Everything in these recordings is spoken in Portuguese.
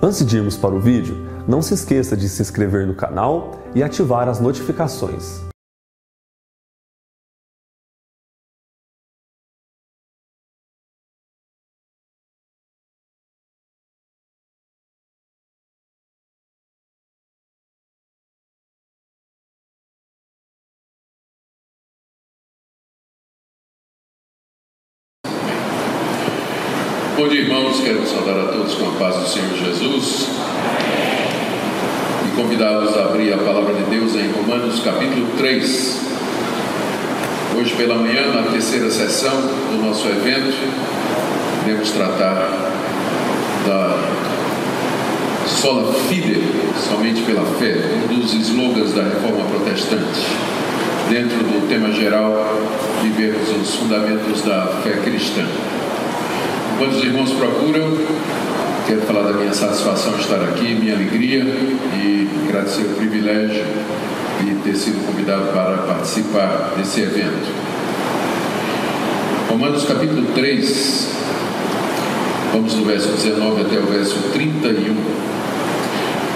Antes de irmos para o vídeo, não se esqueça de se inscrever no canal e ativar as notificações. Bom dia, irmãos. Quero saudar a todos com a paz do Senhor Jesus e convidá-los a abrir a palavra de Deus em Romanos capítulo 3. Hoje pela manhã, na terceira sessão do nosso evento, iremos tratar da sola fide, somente pela fé, um dos slogans da reforma protestante. Dentro do tema geral, vivermos os fundamentos da fé cristã. Quantos irmãos procuram? Quero falar da minha satisfação de estar aqui, minha alegria e agradecer o privilégio de ter sido convidado para desse evento. Romanos capítulo 3, vamos do verso 19 até o verso 31.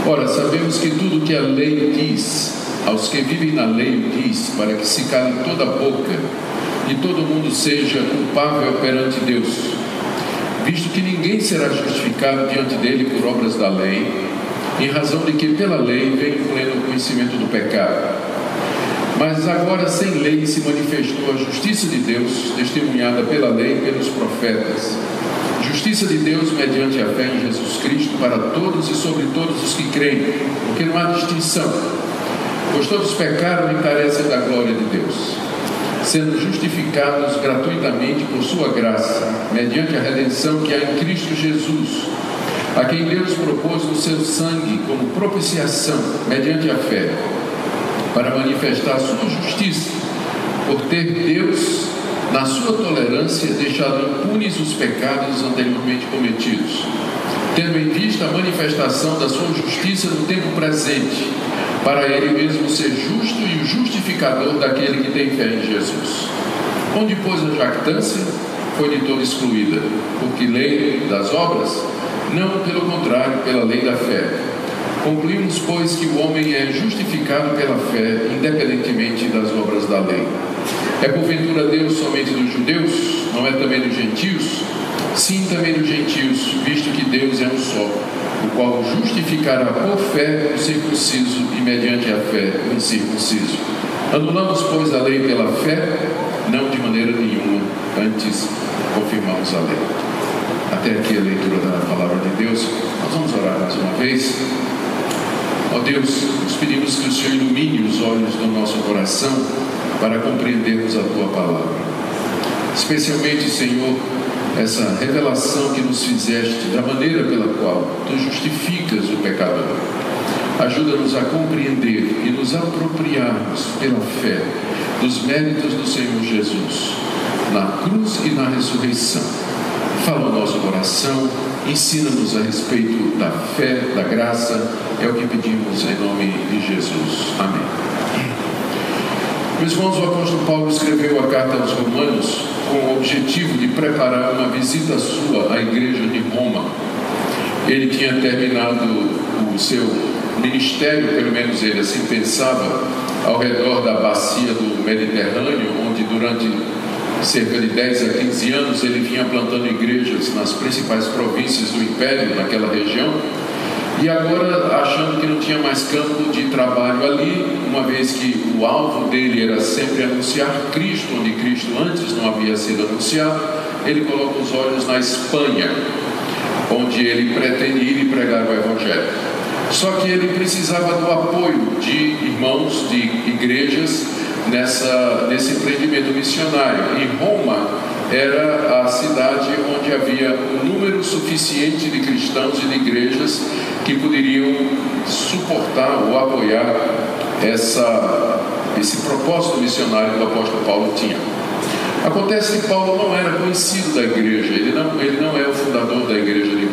Ora, sabemos que tudo que a lei diz, aos que vivem na lei diz, para que se cale toda a boca e todo mundo seja culpável perante Deus visto que ninguém será justificado diante dele por obras da lei, em razão de que pela lei vem o pleno conhecimento do pecado. Mas agora, sem lei, se manifestou a justiça de Deus, testemunhada pela lei e pelos profetas. Justiça de Deus mediante a fé em Jesus Cristo para todos e sobre todos os que creem, porque não há distinção, pois todos pecaram e carecem da glória de Deus sendo justificados gratuitamente por sua graça, mediante a redenção que há em Cristo Jesus, a quem Deus propôs no seu sangue como propiciação, mediante a fé, para manifestar sua justiça, por ter Deus, na sua tolerância, deixado impunes os pecados anteriormente cometidos, tendo em vista a manifestação da sua justiça no tempo presente para ele mesmo ser justo e o justificador daquele que tem fé em Jesus. Onde pôs a jactância, foi de todo excluída, porque lei das obras? Não, pelo contrário, pela lei da fé. Concluímos, pois, que o homem é justificado pela fé, independentemente das obras da lei. É porventura Deus somente dos judeus? Não é também dos gentios? Sim, também dos gentios, visto que Deus é um só o qual justificará por fé o circunciso e mediante a fé o incircunciso. Anulamos, pois, a lei pela fé? Não de maneira nenhuma, antes confirmamos a lei. Até aqui a leitura da palavra de Deus. Nós vamos orar mais uma vez. Ó Deus, nos pedimos que o Senhor ilumine os olhos do nosso coração para compreendermos a tua palavra. Especialmente, Senhor, essa revelação que nos fizeste da maneira pela qual tu justificas o pecador. Ajuda-nos a compreender e nos apropriarmos pela fé dos méritos do Senhor Jesus na cruz e na ressurreição. Fala o nosso coração, ensina-nos a respeito da fé, da graça, é o que pedimos em nome de Jesus. Amém. Meus irmãos, o apóstolo Paulo escreveu a carta aos Romanos com o objetivo de preparar uma visita sua à igreja de Roma. Ele tinha terminado o seu ministério, pelo menos ele assim pensava, ao redor da bacia do Mediterrâneo, onde durante cerca de 10 a 15 anos ele vinha plantando igrejas nas principais províncias do império, naquela região. E agora, achando que não tinha mais campo de trabalho ali, uma vez que o alvo dele era sempre anunciar Cristo, onde Cristo antes não havia sido anunciado, ele coloca os olhos na Espanha, onde ele pretende ir e pregar o Evangelho. Só que ele precisava do apoio de irmãos, de igrejas, nessa, nesse empreendimento missionário. E Roma era a cidade onde havia um número suficiente de cristãos e de igrejas que poderiam suportar ou apoiar essa, esse propósito missionário que o apóstolo Paulo tinha. Acontece que Paulo não era conhecido da igreja, ele não, ele não é o fundador da igreja de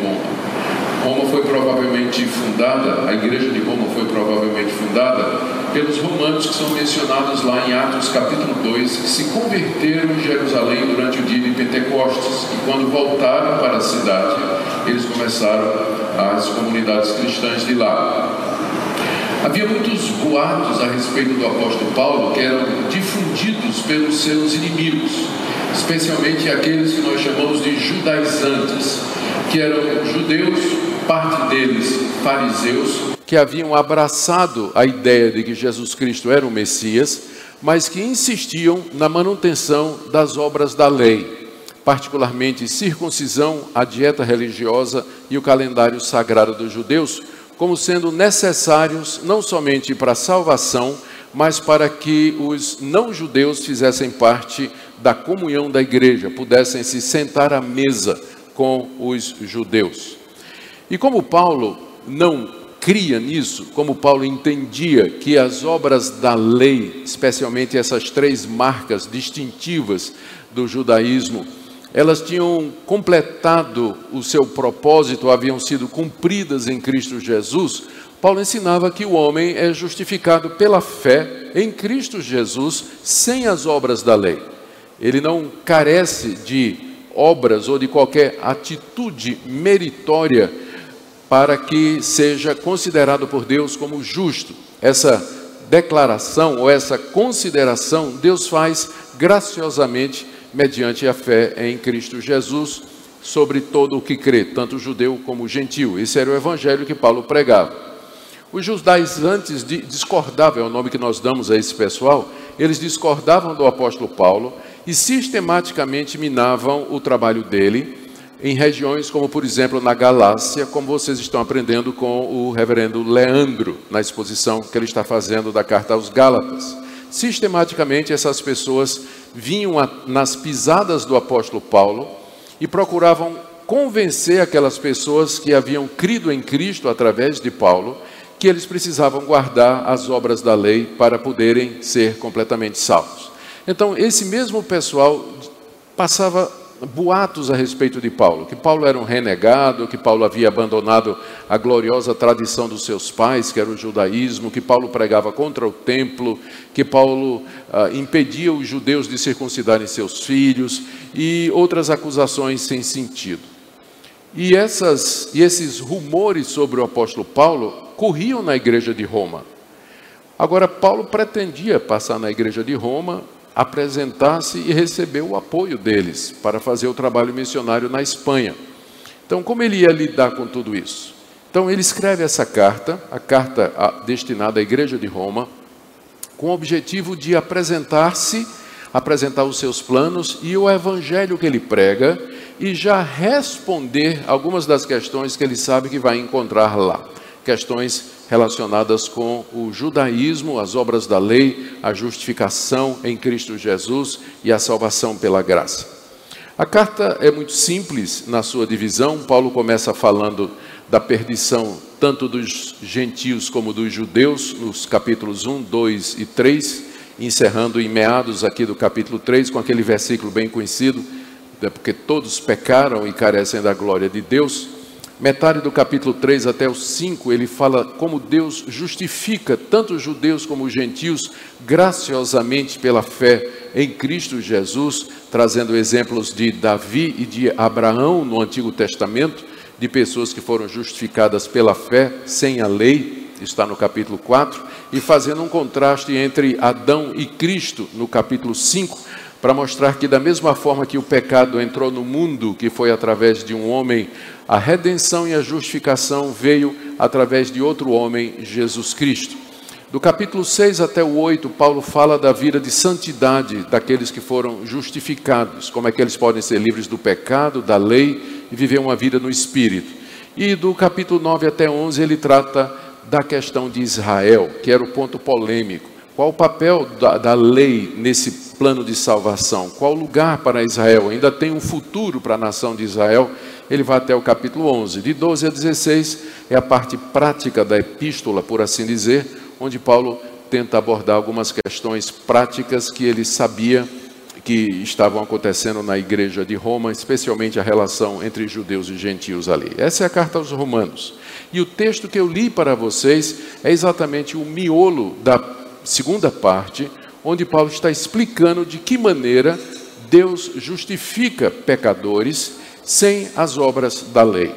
Roma. Foi provavelmente fundada, a igreja de Roma foi provavelmente fundada pelos romanos que são mencionados lá em Atos capítulo 2, que se converteram em Jerusalém durante o dia de Pentecostes. E quando voltaram para a cidade, eles começaram às comunidades cristãs de lá. Havia muitos boatos a respeito do apóstolo Paulo que eram difundidos pelos seus inimigos, especialmente aqueles que nós chamamos de judaizantes, que eram judeus, parte deles fariseus, que haviam abraçado a ideia de que Jesus Cristo era o Messias, mas que insistiam na manutenção das obras da lei, particularmente circuncisão, a dieta religiosa e o calendário sagrado dos judeus, como sendo necessários não somente para a salvação, mas para que os não-judeus fizessem parte da comunhão da igreja, pudessem se sentar à mesa com os judeus. E como Paulo não cria nisso, como Paulo entendia que as obras da lei, especialmente essas três marcas distintivas do judaísmo, elas tinham completado o seu propósito, haviam sido cumpridas em Cristo Jesus, Paulo ensinava que o homem é justificado pela fé em Cristo Jesus sem as obras da lei. Ele não carece de obras ou de qualquer atitude meritória para que seja considerado por Deus como justo. Essa declaração ou essa consideração Deus faz graciosamente mediante a fé em Cristo Jesus sobre todo o que crê, tanto judeu como gentil. Esse era o evangelho que Paulo pregava. Os judaizantes antes discordavam, é o nome que nós damos a esse pessoal, eles discordavam do apóstolo Paulo e sistematicamente minavam o trabalho dele em regiões como, por exemplo, na Galácia, como vocês estão aprendendo com o reverendo Leandro, na exposição que ele está fazendo da carta aos Gálatas. Sistematicamente, essas pessoas vinham a, nas pisadas do apóstolo Paulo e procuravam convencer aquelas pessoas que haviam crido em Cristo através de Paulo que eles precisavam guardar as obras da lei para poderem ser completamente salvos. Então, esse mesmo pessoal passava boatos a respeito de Paulo, que Paulo era um renegado, que Paulo havia abandonado a gloriosa tradição dos seus pais, que era o judaísmo, que Paulo pregava contra o templo, que Paulo ah, impedia os judeus de circuncidarem seus filhos e outras acusações sem sentido. E, essas, e esses rumores sobre o apóstolo Paulo corriam na igreja de Roma. Agora, Paulo pretendia passar na igreja de Roma apresentar-se e receber o apoio deles para fazer o trabalho missionário na Espanha. Então, como ele ia lidar com tudo isso? Então, ele escreve essa carta, a carta destinada à Igreja de Roma, com o objetivo de apresentar-se, apresentar os seus planos e o evangelho que ele prega e já responder algumas das questões que ele sabe que vai encontrar lá. Questões relacionadas com o judaísmo, as obras da lei, a justificação em Cristo Jesus e a salvação pela graça. A carta é muito simples na sua divisão. Paulo começa falando da perdição tanto dos gentios como dos judeus, nos capítulos 1, 2 e 3, encerrando em meados aqui do capítulo 3 com aquele versículo bem conhecido, é porque todos pecaram e carecem da glória de Deus. Metade do capítulo 3 até o 5, ele fala como Deus justifica tanto os judeus como os gentios graciosamente pela fé em Cristo Jesus, trazendo exemplos de Davi e de Abraão no Antigo Testamento, de pessoas que foram justificadas pela fé sem a lei, está no capítulo 4, e fazendo um contraste entre Adão e Cristo no capítulo 5, para mostrar que, da mesma forma que o pecado entrou no mundo, que foi através de um homem, a redenção e a justificação veio através de outro homem, Jesus Cristo. Do capítulo 6 até o 8, Paulo fala da vida de santidade daqueles que foram justificados, como é que eles podem ser livres do pecado, da lei e viver uma vida no espírito. E do capítulo 9 até 11, ele trata da questão de Israel, que era o ponto polêmico. Qual o papel da, da lei nesse plano de salvação. Qual lugar para Israel? Ainda tem um futuro para a nação de Israel. Ele vai até o capítulo 11. De 12 a 16 é a parte prática da epístola, por assim dizer, onde Paulo tenta abordar algumas questões práticas que ele sabia que estavam acontecendo na igreja de Roma, especialmente a relação entre judeus e gentios ali. Essa é a carta aos Romanos. E o texto que eu li para vocês é exatamente o miolo da segunda parte, onde Paulo está explicando de que maneira Deus justifica pecadores sem as obras da lei.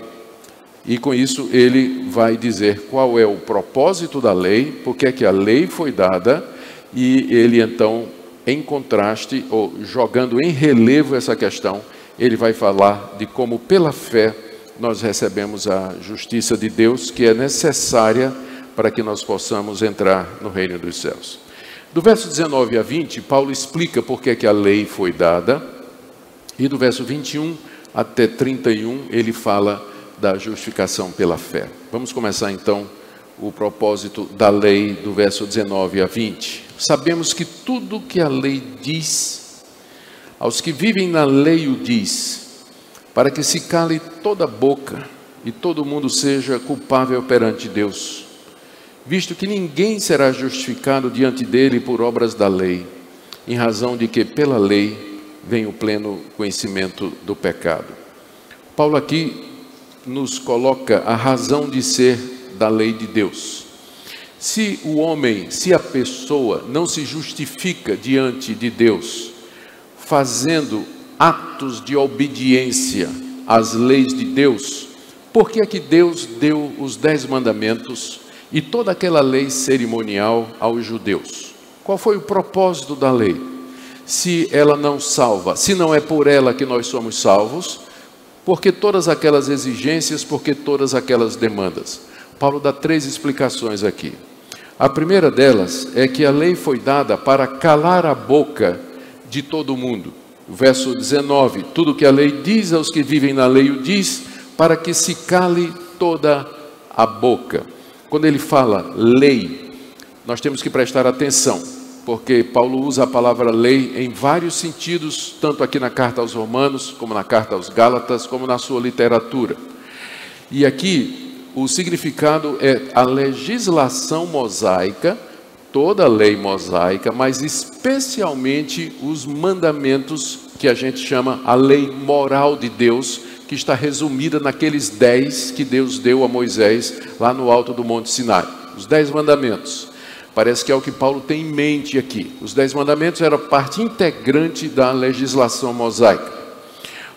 E com isso ele vai dizer qual é o propósito da lei, porque é que a lei foi dada, e ele então, em contraste, ou jogando em relevo essa questão, ele vai falar de como pela fé nós recebemos a justiça de Deus que é necessária para que nós possamos entrar no reino dos céus. Do verso 19 a 20, Paulo explica por que, que a lei foi dada, e do verso 21 até 31, ele fala da justificação pela fé. Vamos começar então o propósito da lei do verso 19 a 20. Sabemos que tudo que a lei diz, aos que vivem na lei o diz, para que se cale toda boca e todo mundo seja culpável perante Deus visto que ninguém será justificado diante dele por obras da lei, em razão de que pela lei vem o pleno conhecimento do pecado. Paulo aqui nos coloca a razão de ser da lei de Deus. Se o homem, se a pessoa não se justifica diante de Deus, fazendo atos de obediência às leis de Deus, por que é que Deus deu os dez mandamentos e toda aquela lei cerimonial aos judeus. Qual foi o propósito da lei? Se ela não salva, se não é por ela que nós somos salvos, porque todas aquelas exigências, porque todas aquelas demandas. Paulo dá três explicações aqui. A primeira delas é que a lei foi dada para calar a boca de todo mundo. verso 19: Tudo que a lei diz aos que vivem na lei o diz, para que se cale toda a boca. Quando ele fala lei, nós temos que prestar atenção, porque Paulo usa a palavra lei em vários sentidos, tanto aqui na carta aos Romanos, como na carta aos Gálatas, como na sua literatura. E aqui o significado é a legislação mosaica, toda a lei mosaica, mas especialmente os mandamentos que a gente chama a lei moral de Deus, que está resumida naqueles dez que Deus deu a Moisés lá no alto do Monte Sinai. Os dez mandamentos. Parece que é o que Paulo tem em mente aqui. Os dez mandamentos eram parte integrante da legislação mosaica.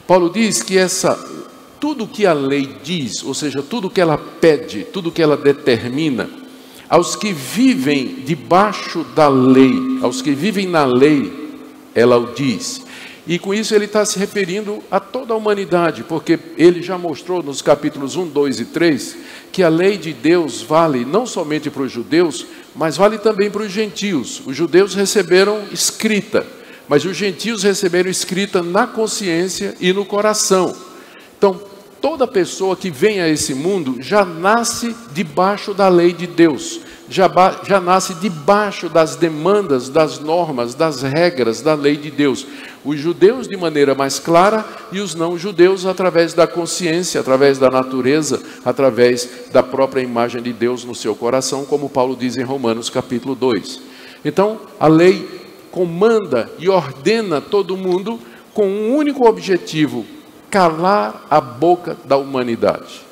Paulo diz que essa tudo que a lei diz, ou seja, tudo que ela pede, tudo que ela determina, aos que vivem debaixo da lei, aos que vivem na lei, ela o diz. E com isso ele está se referindo a toda a humanidade, porque ele já mostrou nos capítulos 1, 2 e 3 que a lei de Deus vale não somente para os judeus, mas vale também para os gentios. Os judeus receberam escrita, mas os gentios receberam escrita na consciência e no coração. Então, toda pessoa que vem a esse mundo já nasce debaixo da lei de Deus já, já nasce debaixo das demandas, das normas, das regras da lei de Deus. Os judeus de maneira mais clara e os não-judeus através da consciência, através da natureza, através da própria imagem de Deus no seu coração, como Paulo diz em Romanos capítulo 2. Então, a lei comanda e ordena todo mundo com um único objetivo: calar a boca da humanidade.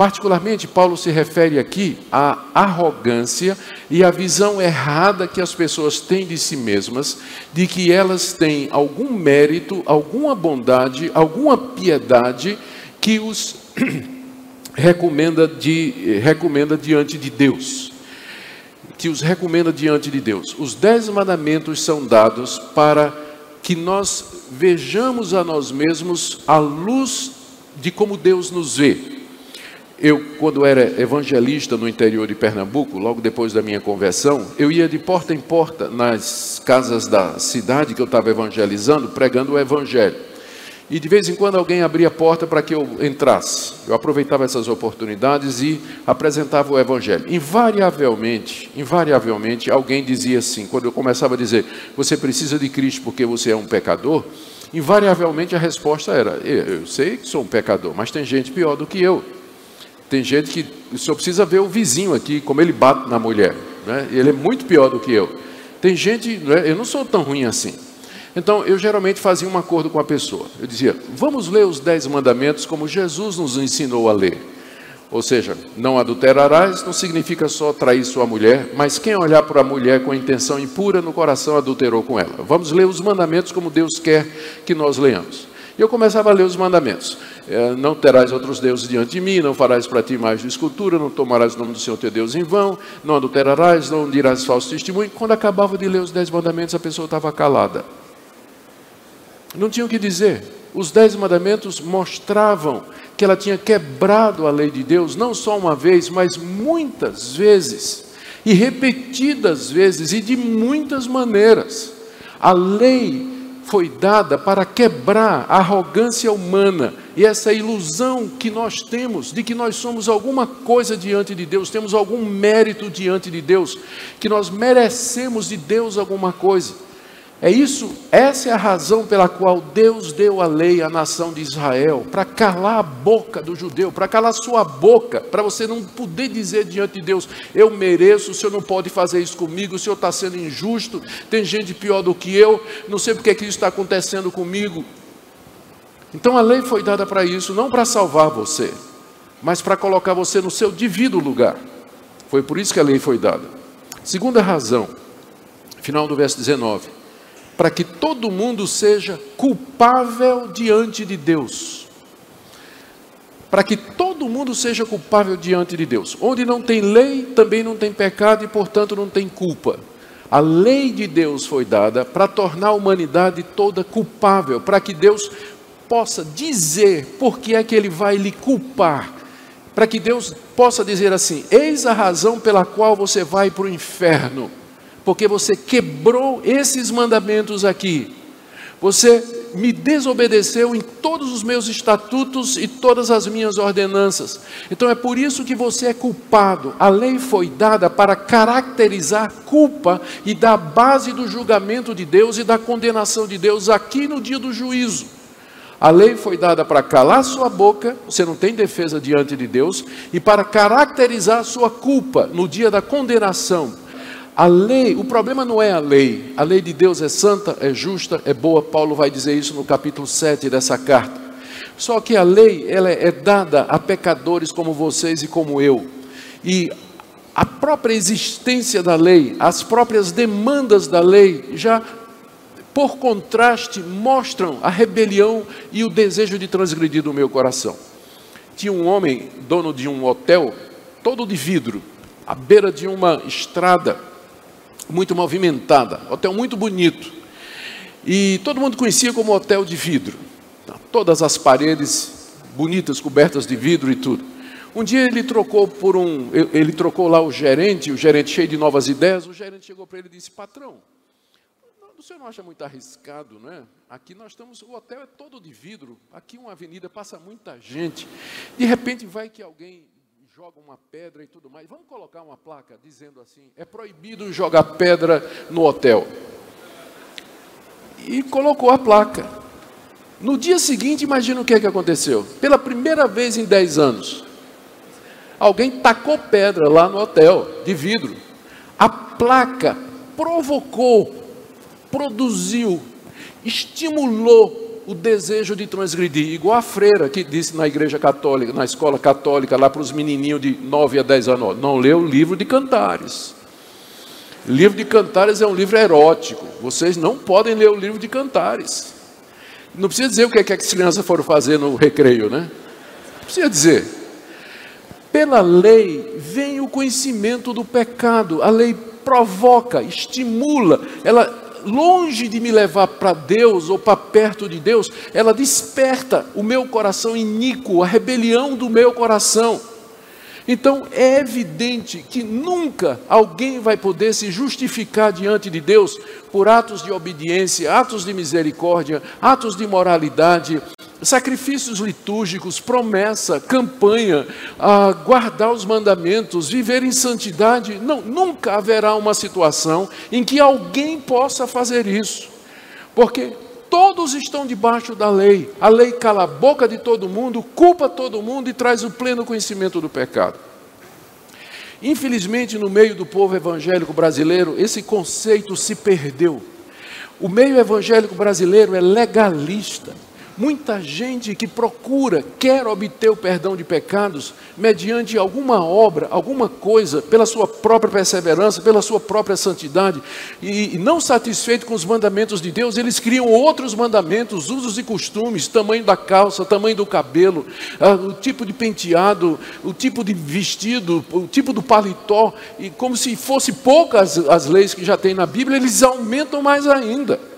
Particularmente, Paulo se refere aqui à arrogância e à visão errada que as pessoas têm de si mesmas, de que elas têm algum mérito, alguma bondade, alguma piedade que os recomenda, de, recomenda diante de Deus. Que os recomenda diante de Deus. Os dez mandamentos são dados para que nós vejamos a nós mesmos à luz de como Deus nos vê. Eu, quando era evangelista no interior de Pernambuco, logo depois da minha conversão, eu ia de porta em porta nas casas da cidade que eu estava evangelizando, pregando o evangelho. E de vez em quando alguém abria a porta para que eu entrasse. Eu aproveitava essas oportunidades e apresentava o evangelho. Invariavelmente, invariavelmente, alguém dizia assim, quando eu começava a dizer, você precisa de Cristo porque você é um pecador, invariavelmente a resposta era, eu sei que sou um pecador, mas tem gente pior do que eu. Tem gente que o senhor precisa ver o vizinho aqui, como ele bate na mulher. Né? Ele é muito pior do que eu. Tem gente, né? eu não sou tão ruim assim. Então, eu geralmente fazia um acordo com a pessoa. Eu dizia, vamos ler os dez mandamentos como Jesus nos ensinou a ler. Ou seja, não adulterarás não significa só trair sua mulher, mas quem olhar para a mulher com intenção impura no coração adulterou com ela. Vamos ler os mandamentos como Deus quer que nós leamos. E eu começava a ler os mandamentos. É, não terás outros deuses diante de mim, não farás para ti mais de escultura, não tomarás o nome do Senhor teu Deus em vão, não adulterarás, não dirás falso testemunho. Quando acabava de ler os dez mandamentos, a pessoa estava calada. Não tinha o que dizer. Os dez mandamentos mostravam que ela tinha quebrado a lei de Deus, não só uma vez, mas muitas vezes, e repetidas vezes, e de muitas maneiras. A lei foi dada para quebrar a arrogância humana e essa ilusão que nós temos de que nós somos alguma coisa diante de Deus, temos algum mérito diante de Deus, que nós merecemos de Deus alguma coisa. É isso, essa é a razão pela qual Deus deu a lei à nação de Israel, para calar a boca do judeu, para calar sua boca, para você não poder dizer diante de Deus: eu mereço, o senhor não pode fazer isso comigo, o senhor está sendo injusto, tem gente pior do que eu, não sei porque que isso está acontecendo comigo. Então a lei foi dada para isso, não para salvar você, mas para colocar você no seu devido lugar. Foi por isso que a lei foi dada. Segunda razão, final do verso 19 para que todo mundo seja culpável diante de Deus. Para que todo mundo seja culpável diante de Deus. Onde não tem lei, também não tem pecado e, portanto, não tem culpa. A lei de Deus foi dada para tornar a humanidade toda culpável, para que Deus possa dizer por que é que ele vai lhe culpar. Para que Deus possa dizer assim: eis a razão pela qual você vai para o inferno porque você quebrou esses mandamentos aqui. Você me desobedeceu em todos os meus estatutos e todas as minhas ordenanças. Então é por isso que você é culpado. A lei foi dada para caracterizar culpa e dar base do julgamento de Deus e da condenação de Deus aqui no dia do juízo. A lei foi dada para calar sua boca, você não tem defesa diante de Deus, e para caracterizar sua culpa no dia da condenação. A lei, o problema não é a lei. A lei de Deus é santa, é justa, é boa. Paulo vai dizer isso no capítulo 7 dessa carta. Só que a lei, ela é dada a pecadores como vocês e como eu. E a própria existência da lei, as próprias demandas da lei, já por contraste mostram a rebelião e o desejo de transgredir do meu coração. Tinha um homem, dono de um hotel, todo de vidro, à beira de uma estrada, muito movimentada, hotel muito bonito. E todo mundo conhecia como hotel de vidro. Todas as paredes bonitas, cobertas de vidro e tudo. Um dia ele trocou por um, ele trocou lá o gerente, o gerente cheio de novas ideias. O gerente chegou para ele e disse: "Patrão, o senhor não acha muito arriscado, não é? Aqui nós estamos, o hotel é todo de vidro. Aqui uma avenida passa muita gente. De repente vai que alguém joga uma pedra e tudo mais. Vamos colocar uma placa dizendo assim: é proibido jogar pedra no hotel. E colocou a placa. No dia seguinte, imagina o que, é que aconteceu. Pela primeira vez em 10 anos, alguém tacou pedra lá no hotel, de vidro. A placa provocou, produziu, estimulou o desejo de transgredir, igual a freira que disse na igreja católica, na escola católica, lá para os menininhos de 9 a 10 anos: não lê o livro de Cantares. Livro de Cantares é um livro erótico. Vocês não podem ler o livro de Cantares. Não precisa dizer o que, é que as crianças foram fazer no recreio, né? Não precisa dizer. Pela lei vem o conhecimento do pecado. A lei provoca, estimula, ela longe de me levar para Deus ou para perto de Deus, ela desperta o meu coração iníquo, a rebelião do meu coração. Então é evidente que nunca alguém vai poder se justificar diante de Deus por atos de obediência, atos de misericórdia, atos de moralidade, sacrifícios litúrgicos, promessa, campanha, a guardar os mandamentos, viver em santidade. Não, nunca haverá uma situação em que alguém possa fazer isso, porque todos estão debaixo da lei. A lei cala a boca de todo mundo, culpa todo mundo e traz o pleno conhecimento do pecado. Infelizmente, no meio do povo evangélico brasileiro, esse conceito se perdeu. O meio evangélico brasileiro é legalista Muita gente que procura, quer obter o perdão de pecados mediante alguma obra, alguma coisa, pela sua própria perseverança, pela sua própria santidade, e, e não satisfeito com os mandamentos de Deus, eles criam outros mandamentos, usos e costumes, tamanho da calça, tamanho do cabelo, ah, o tipo de penteado, o tipo de vestido, o tipo do paletó, e como se fosse poucas as leis que já tem na Bíblia, eles aumentam mais ainda.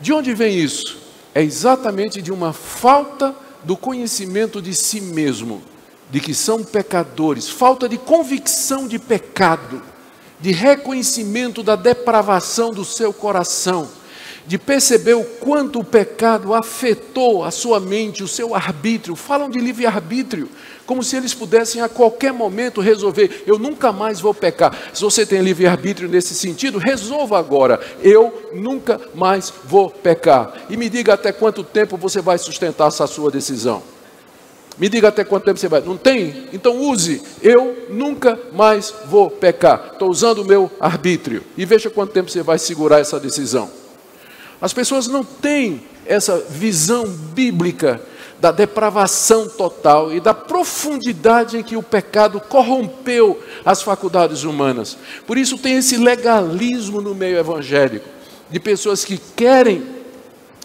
De onde vem isso? É exatamente de uma falta do conhecimento de si mesmo, de que são pecadores, falta de convicção de pecado, de reconhecimento da depravação do seu coração, de perceber o quanto o pecado afetou a sua mente, o seu arbítrio. Falam de livre-arbítrio, como se eles pudessem a qualquer momento resolver: eu nunca mais vou pecar. Se você tem livre-arbítrio nesse sentido, resolva agora: eu nunca mais vou pecar. E me diga até quanto tempo você vai sustentar essa sua decisão. Me diga até quanto tempo você vai. Não tem? Então use. Eu nunca mais vou pecar. Estou usando o meu arbítrio. E veja quanto tempo você vai segurar essa decisão. As pessoas não têm essa visão bíblica da depravação total e da profundidade em que o pecado corrompeu as faculdades humanas. Por isso tem esse legalismo no meio evangélico, de pessoas que querem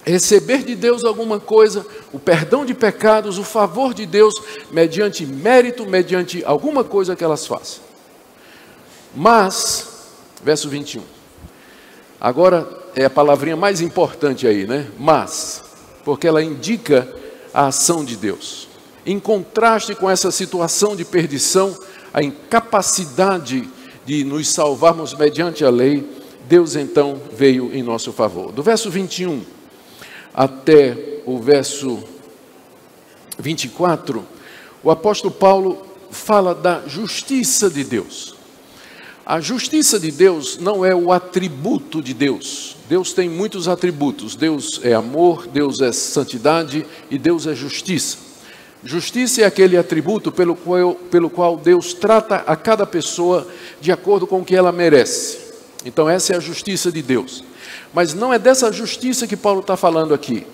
receber de Deus alguma coisa, o perdão de pecados, o favor de Deus, mediante mérito, mediante alguma coisa que elas façam. Mas, verso 21. Agora é a palavrinha mais importante aí, né? Mas, porque ela indica a ação de Deus. Em contraste com essa situação de perdição, a incapacidade de nos salvarmos mediante a lei, Deus então veio em nosso favor. Do verso 21 até o verso 24, o apóstolo Paulo fala da justiça de Deus. A justiça de Deus não é o atributo de Deus. Deus tem muitos atributos. Deus é amor, Deus é santidade e Deus é justiça. Justiça é aquele atributo pelo qual, pelo qual Deus trata a cada pessoa de acordo com o que ela merece. Então, essa é a justiça de Deus. Mas não é dessa justiça que Paulo está falando aqui.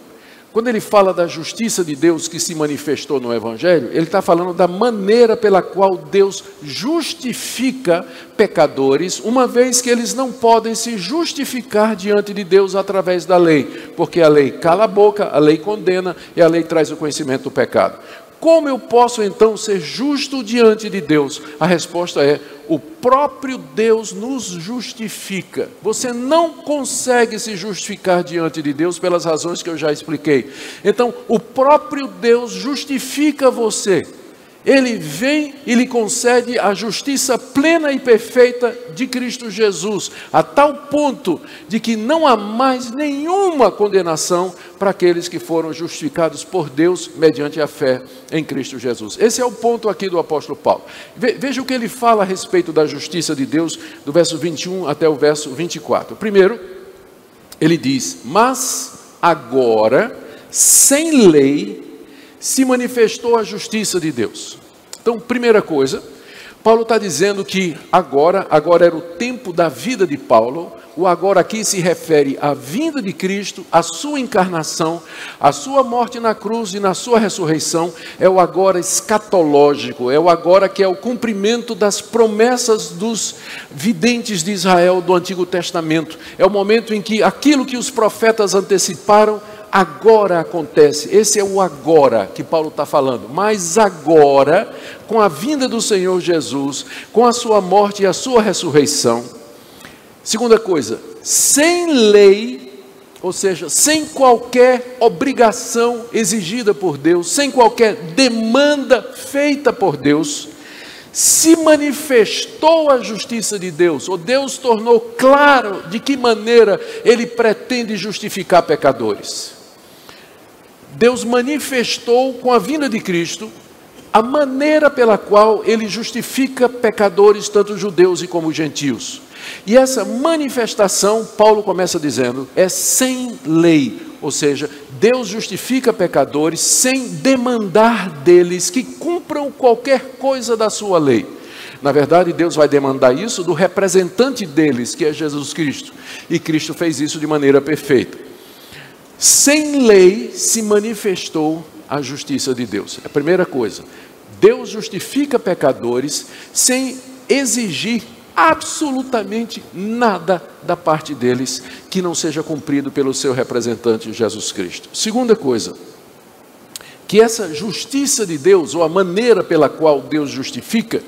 Quando ele fala da justiça de Deus que se manifestou no Evangelho, ele está falando da maneira pela qual Deus justifica pecadores, uma vez que eles não podem se justificar diante de Deus através da lei, porque a lei cala a boca, a lei condena e a lei traz o conhecimento do pecado. Como eu posso então ser justo diante de Deus? A resposta é: o próprio Deus nos justifica. Você não consegue se justificar diante de Deus pelas razões que eu já expliquei. Então, o próprio Deus justifica você. Ele vem e lhe concede a justiça plena e perfeita de Cristo Jesus, a tal ponto de que não há mais nenhuma condenação para aqueles que foram justificados por Deus mediante a fé em Cristo Jesus. Esse é o ponto aqui do apóstolo Paulo. Veja o que ele fala a respeito da justiça de Deus, do verso 21 até o verso 24. Primeiro, ele diz: Mas agora, sem lei, se manifestou a justiça de Deus. Então, primeira coisa, Paulo está dizendo que agora, agora era o tempo da vida de Paulo, o agora aqui se refere à vinda de Cristo, à sua encarnação, à sua morte na cruz e na sua ressurreição, é o agora escatológico, é o agora que é o cumprimento das promessas dos videntes de Israel do Antigo Testamento, é o momento em que aquilo que os profetas anteciparam agora acontece. Esse é o agora que Paulo está falando. Mas agora, com a vinda do Senhor Jesus, com a sua morte e a sua ressurreição. Segunda coisa, sem lei, ou seja, sem qualquer obrigação exigida por Deus, sem qualquer demanda feita por Deus, se manifestou a justiça de Deus, ou Deus tornou claro de que maneira ele pretende justificar pecadores. Deus manifestou com a vinda de Cristo a maneira pela qual ele justifica pecadores, tanto judeus e como gentios. E essa manifestação, Paulo começa dizendo, é sem lei, ou seja, Deus justifica pecadores sem demandar deles que cumpram qualquer coisa da sua lei. Na verdade, Deus vai demandar isso do representante deles, que é Jesus Cristo. E Cristo fez isso de maneira perfeita. Sem lei se manifestou a justiça de Deus. É a primeira coisa. Deus justifica pecadores sem exigir absolutamente nada da parte deles que não seja cumprido pelo seu representante Jesus Cristo. Segunda coisa, que essa justiça de Deus, ou a maneira pela qual Deus justifica,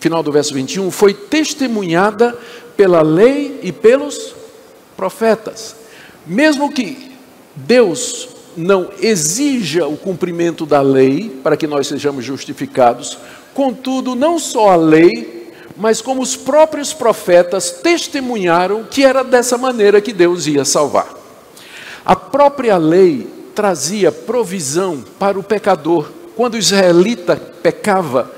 final do verso 21, foi testemunhada pela lei e pelos profetas. Mesmo que Deus não exija o cumprimento da lei para que nós sejamos justificados, contudo, não só a lei, mas como os próprios profetas testemunharam que era dessa maneira que Deus ia salvar. A própria lei trazia provisão para o pecador. Quando o israelita pecava,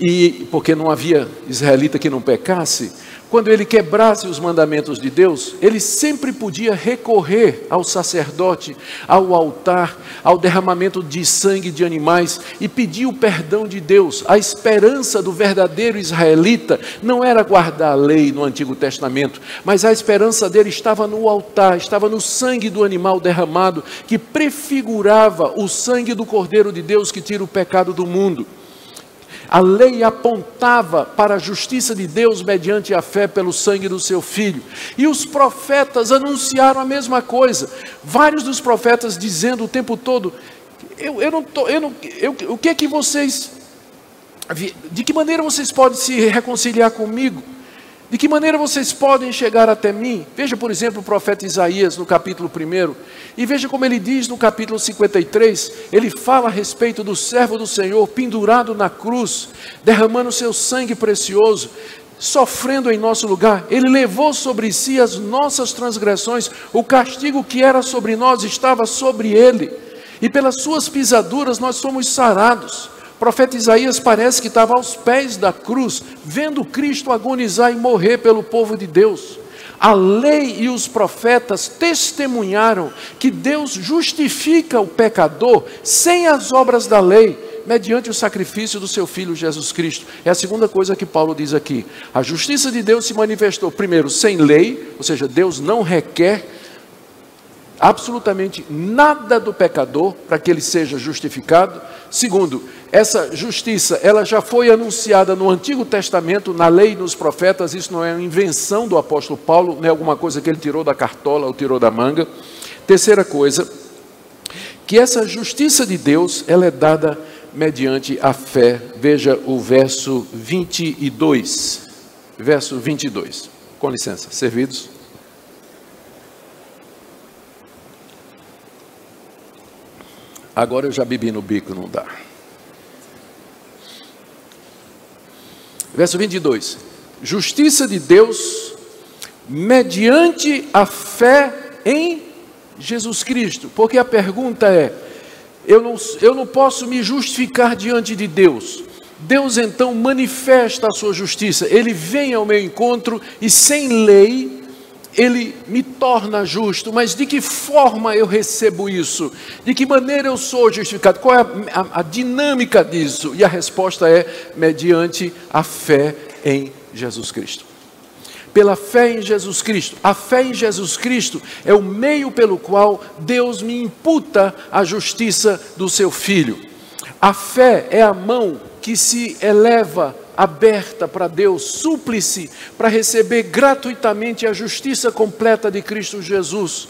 e porque não havia israelita que não pecasse, quando ele quebrasse os mandamentos de Deus, ele sempre podia recorrer ao sacerdote, ao altar, ao derramamento de sangue de animais e pedir o perdão de Deus. A esperança do verdadeiro israelita não era guardar a lei no Antigo Testamento, mas a esperança dele estava no altar, estava no sangue do animal derramado, que prefigurava o sangue do Cordeiro de Deus que tira o pecado do mundo. A lei apontava para a justiça de Deus mediante a fé pelo sangue do seu filho. E os profetas anunciaram a mesma coisa. Vários dos profetas dizendo o tempo todo: eu, eu não tô, eu eu, o que é que vocês, de que maneira vocês podem se reconciliar comigo? De que maneira vocês podem chegar até mim? Veja, por exemplo, o profeta Isaías no capítulo 1. E veja como ele diz no capítulo 53. Ele fala a respeito do servo do Senhor pendurado na cruz, derramando seu sangue precioso, sofrendo em nosso lugar. Ele levou sobre si as nossas transgressões. O castigo que era sobre nós estava sobre ele. E pelas suas pisaduras nós somos sarados profeta Isaías parece que estava aos pés da cruz, vendo Cristo agonizar e morrer pelo povo de Deus. A lei e os profetas testemunharam que Deus justifica o pecador sem as obras da lei, mediante o sacrifício do seu filho Jesus Cristo. É a segunda coisa que Paulo diz aqui. A justiça de Deus se manifestou, primeiro, sem lei, ou seja, Deus não requer absolutamente nada do pecador para que ele seja justificado. Segundo, essa justiça, ela já foi anunciada no Antigo Testamento, na lei nos profetas, isso não é uma invenção do apóstolo Paulo, não é alguma coisa que ele tirou da cartola ou tirou da manga. Terceira coisa, que essa justiça de Deus, ela é dada mediante a fé. Veja o verso 22. Verso 22. Com licença, servidos. Agora eu já bebi no bico, não dá. Verso 22. Justiça de Deus mediante a fé em Jesus Cristo. Porque a pergunta é: eu não, eu não posso me justificar diante de Deus. Deus então manifesta a sua justiça. Ele vem ao meu encontro e sem lei ele me torna justo, mas de que forma eu recebo isso? De que maneira eu sou justificado? Qual é a, a, a, dinâmica disso? E a resposta é mediante a fé em Jesus Cristo. Pela fé em Jesus Cristo. A fé em Jesus Cristo é o meio pelo qual Deus me imputa a justiça do seu filho. A fé é a mão que se eleva aberta para Deus, súplice para receber gratuitamente a justiça completa de Cristo Jesus.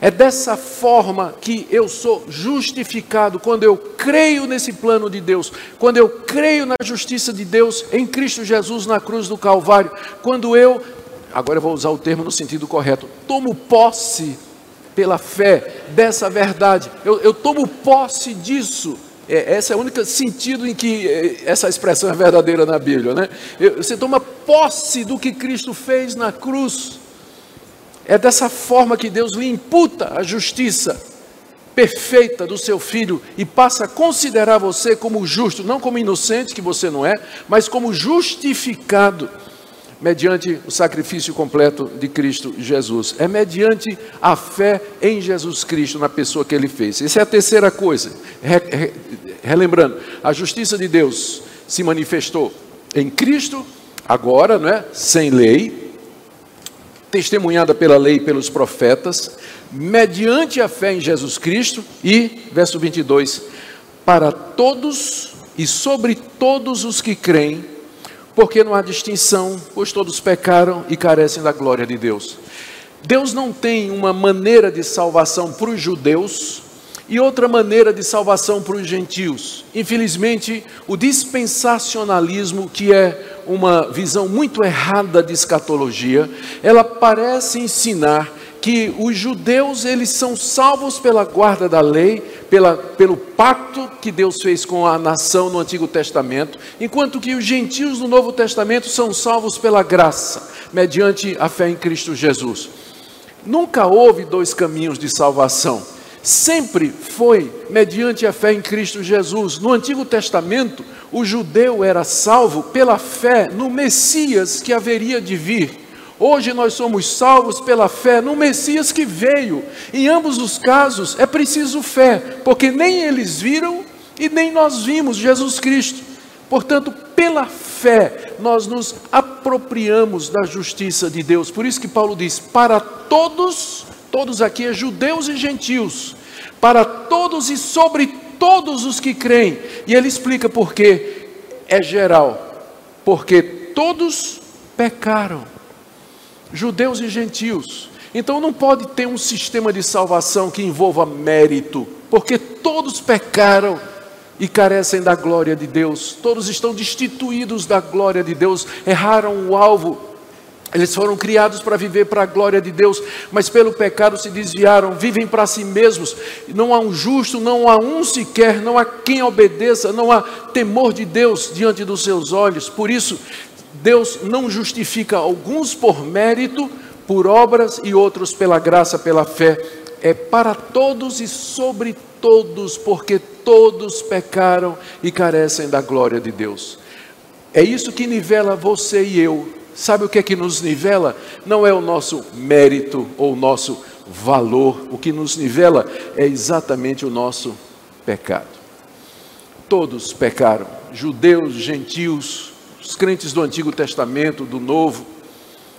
É dessa forma que eu sou justificado, quando eu creio nesse plano de Deus, quando eu creio na justiça de Deus em Cristo Jesus na cruz do Calvário, quando eu, agora eu vou usar o termo no sentido correto, tomo posse pela fé dessa verdade, eu, eu tomo posse disso é, esse é o único sentido em que é, essa expressão é verdadeira na Bíblia. Né? Você toma posse do que Cristo fez na cruz. É dessa forma que Deus lhe imputa a justiça perfeita do seu filho e passa a considerar você como justo, não como inocente, que você não é, mas como justificado mediante o sacrifício completo de Cristo Jesus. É mediante a fé em Jesus Cristo, na pessoa que ele fez. Essa é a terceira coisa. Relembrando, a justiça de Deus se manifestou em Cristo, agora, não é? Sem lei, testemunhada pela lei e pelos profetas, mediante a fé em Jesus Cristo, e, verso 22, para todos e sobre todos os que creem, porque não há distinção, pois todos pecaram e carecem da glória de Deus. Deus não tem uma maneira de salvação para os judeus e outra maneira de salvação para os gentios. Infelizmente, o dispensacionalismo, que é uma visão muito errada de escatologia, ela parece ensinar que os judeus eles são salvos pela guarda da lei, pela, pelo pacto que Deus fez com a nação no Antigo Testamento, enquanto que os gentios no Novo Testamento são salvos pela graça, mediante a fé em Cristo Jesus. Nunca houve dois caminhos de salvação. Sempre foi mediante a fé em Cristo Jesus. No Antigo Testamento, o judeu era salvo pela fé no Messias que haveria de vir. Hoje nós somos salvos pela fé no Messias que veio. Em ambos os casos é preciso fé, porque nem eles viram e nem nós vimos Jesus Cristo. Portanto, pela fé, nós nos apropriamos da justiça de Deus. Por isso que Paulo diz: para todos, todos aqui é judeus e gentios, para todos e sobre todos os que creem. E ele explica por quê. É geral, porque todos pecaram judeus e gentios. Então não pode ter um sistema de salvação que envolva mérito, porque todos pecaram e carecem da glória de Deus, todos estão destituídos da glória de Deus, erraram o alvo. Eles foram criados para viver para a glória de Deus, mas pelo pecado se desviaram, vivem para si mesmos. Não há um justo, não há um sequer, não há quem obedeça, não há temor de Deus diante dos seus olhos. Por isso, Deus não justifica alguns por mérito, por obras e outros pela graça, pela fé. É para todos e sobre todos, porque todos pecaram e carecem da glória de Deus. É isso que nivela você e eu. Sabe o que é que nos nivela? Não é o nosso mérito ou o nosso valor. O que nos nivela é exatamente o nosso pecado. Todos pecaram, judeus, gentios, os crentes do Antigo Testamento, do Novo,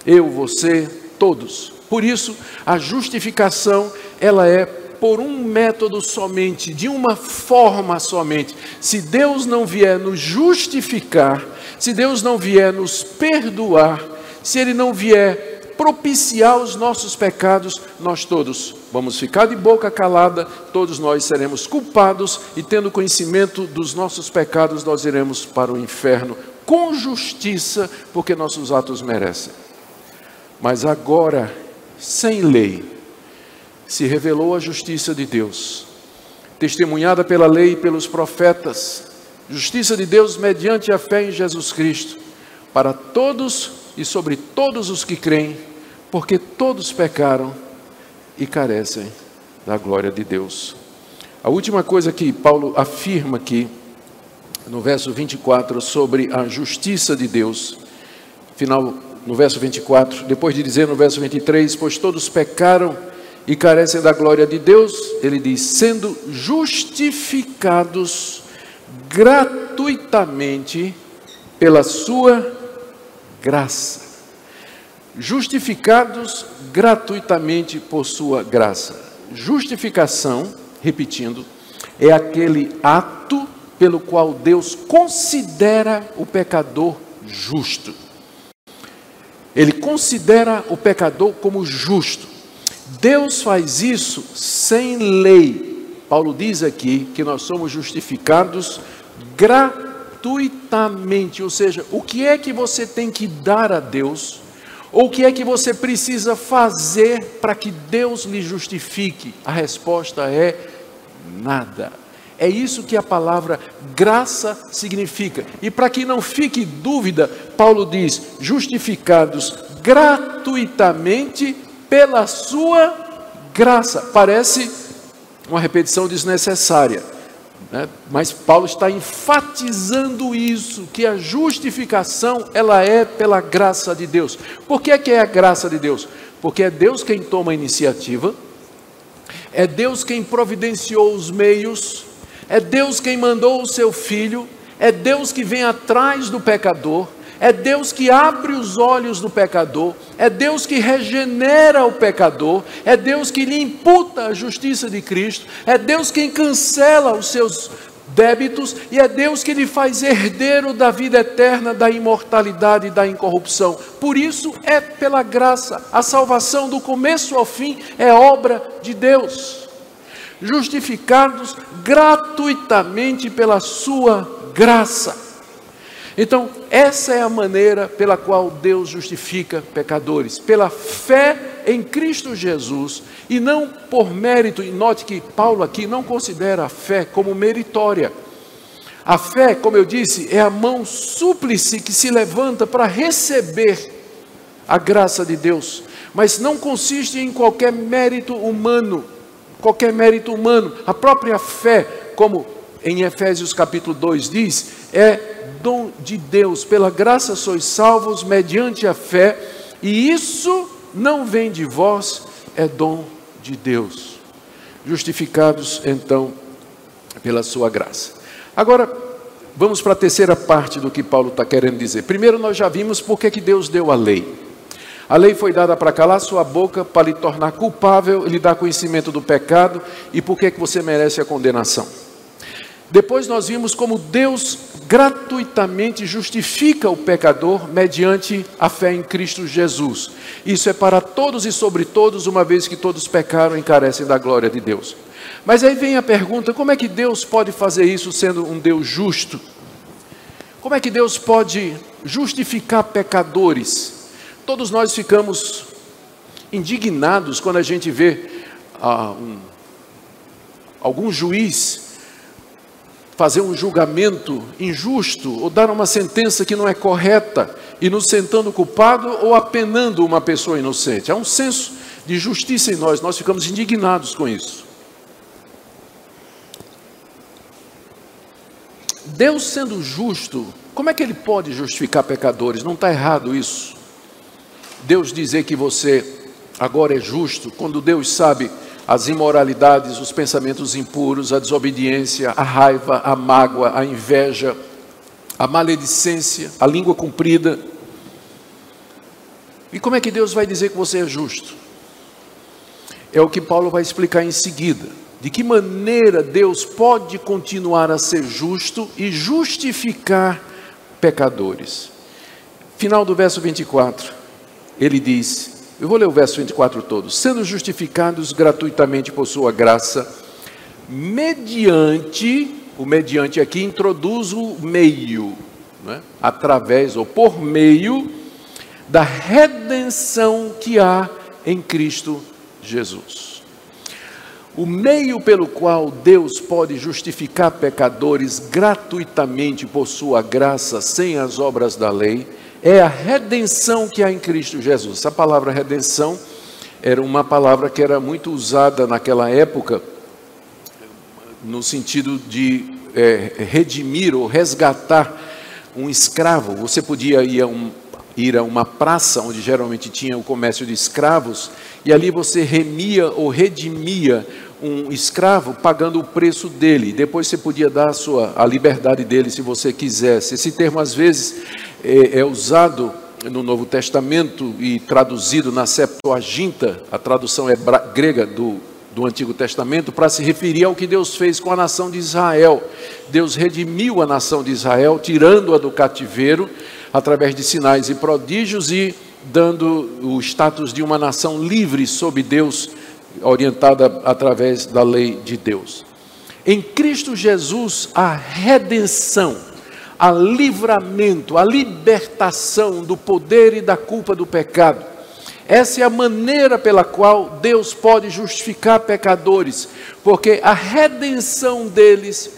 eu, você, todos. Por isso, a justificação, ela é por um método somente, de uma forma somente. Se Deus não vier nos justificar, se Deus não vier nos perdoar, se Ele não vier propiciar os nossos pecados, nós todos vamos ficar de boca calada, todos nós seremos culpados e, tendo conhecimento dos nossos pecados, nós iremos para o inferno com justiça, porque nossos atos merecem. Mas agora, sem lei, se revelou a justiça de Deus, testemunhada pela lei e pelos profetas, justiça de Deus mediante a fé em Jesus Cristo, para todos e sobre todos os que creem, porque todos pecaram e carecem da glória de Deus. A última coisa que Paulo afirma aqui no verso 24, sobre a justiça de Deus. Final, no verso 24, depois de dizer no verso 23, pois todos pecaram e carecem da glória de Deus, ele diz, sendo justificados gratuitamente pela sua graça. Justificados gratuitamente por sua graça. Justificação, repetindo, é aquele ato pelo qual Deus considera o pecador justo. Ele considera o pecador como justo. Deus faz isso sem lei. Paulo diz aqui que nós somos justificados gratuitamente, ou seja, o que é que você tem que dar a Deus? Ou o que é que você precisa fazer para que Deus lhe justifique? A resposta é nada. É isso que a palavra graça significa. E para que não fique dúvida, Paulo diz: justificados gratuitamente pela sua graça. Parece uma repetição desnecessária, né? mas Paulo está enfatizando isso, que a justificação ela é pela graça de Deus. Por que é que é a graça de Deus? Porque é Deus quem toma a iniciativa, é Deus quem providenciou os meios, é Deus quem mandou o seu filho, é Deus que vem atrás do pecador, É Deus que abre os olhos do pecador, é Deus que regenera o pecador, é Deus que lhe imputa a justiça de Cristo, é Deus quem cancela os seus débitos e é Deus que lhe faz herdeiro da vida eterna, da imortalidade e da incorrupção. Por isso é pela graça, a salvação do começo ao fim é obra de Deus. Justificados gratuitamente pela sua graça. Então, essa é a maneira pela qual Deus justifica pecadores, pela fé em Cristo Jesus e não por mérito. E note que Paulo aqui não considera a fé como meritória. A fé, como eu disse, é a mão súplice que se levanta para receber a graça de Deus, mas não consiste em qualquer mérito humano, qualquer mérito humano. A própria fé, como em Efésios capítulo 2 diz, é dom de Deus, pela graça sois salvos mediante a fé, e isso não vem de vós, é dom de Deus. Justificados então pela sua graça. Agora, vamos para a terceira parte do que Paulo está querendo dizer. Primeiro, nós já vimos por que Deus deu a lei. A lei foi dada para calar sua boca, para lhe tornar culpável, lhe dar conhecimento do pecado e por que você merece a condenação. Depois nós vimos como Deus gratuitamente justifica o pecador mediante a fé em Cristo Jesus. Isso é para todos e sobre todos, uma vez que todos pecaram e carecem da glória de Deus. Mas aí vem a pergunta: como é que Deus pode fazer isso sendo um Deus justo? Como é que Deus pode justificar pecadores? Todos nós ficamos indignados quando a gente vê ah, um, algum juiz fazer um julgamento injusto ou dar uma sentença que não é correta, inocentando o culpado ou apenando uma pessoa inocente. Há um senso de justiça em nós, nós ficamos indignados com isso. Deus sendo justo, como é que ele pode justificar pecadores? Não está errado isso. Deus dizer que você agora é justo, quando Deus sabe as imoralidades, os pensamentos impuros, a desobediência, a raiva, a mágoa, a inveja, a maledicência, a língua comprida. E como é que Deus vai dizer que você é justo? É o que Paulo vai explicar em seguida. De que maneira Deus pode continuar a ser justo e justificar pecadores? Final do verso 24, ele diz: eu vou ler o verso 24 todo. Sendo justificados gratuitamente por sua graça, mediante, o mediante aqui introduz o meio, né? através ou por meio da redenção que há em Cristo Jesus. O meio pelo qual Deus pode justificar pecadores gratuitamente por sua graça, sem as obras da lei, é a redenção que há em Cristo Jesus. Essa palavra redenção era uma palavra que era muito usada naquela época, no sentido de é, redimir ou resgatar um escravo. Você podia ir a, um, ir a uma praça onde geralmente tinha o comércio de escravos, e ali você remia ou redimia um escravo pagando o preço dele. Depois você podia dar a, sua, a liberdade dele se você quisesse. Esse termo, às vezes, é, é usado no Novo Testamento e traduzido na Septuaginta, a tradução é grega do, do Antigo Testamento, para se referir ao que Deus fez com a nação de Israel. Deus redimiu a nação de Israel, tirando-a do cativeiro, através de sinais e prodígios e dando o status de uma nação livre sob Deus, orientada através da lei de Deus. Em Cristo Jesus, a redenção a livramento, a libertação do poder e da culpa do pecado. Essa é a maneira pela qual Deus pode justificar pecadores, porque a redenção deles,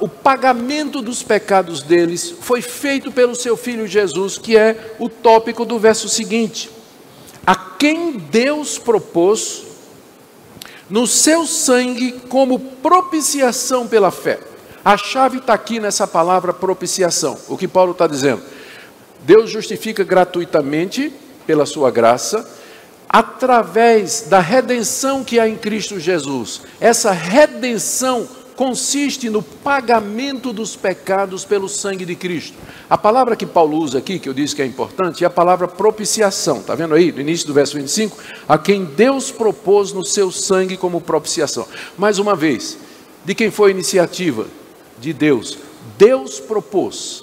o pagamento dos pecados deles, foi feito pelo seu filho Jesus, que é o tópico do verso seguinte: a quem Deus propôs no seu sangue como propiciação pela fé. A chave está aqui nessa palavra propiciação. O que Paulo está dizendo? Deus justifica gratuitamente, pela sua graça, através da redenção que há em Cristo Jesus. Essa redenção consiste no pagamento dos pecados pelo sangue de Cristo. A palavra que Paulo usa aqui, que eu disse que é importante, é a palavra propiciação. Está vendo aí, no início do verso 25? A quem Deus propôs no seu sangue como propiciação. Mais uma vez, de quem foi a iniciativa? De Deus. Deus propôs.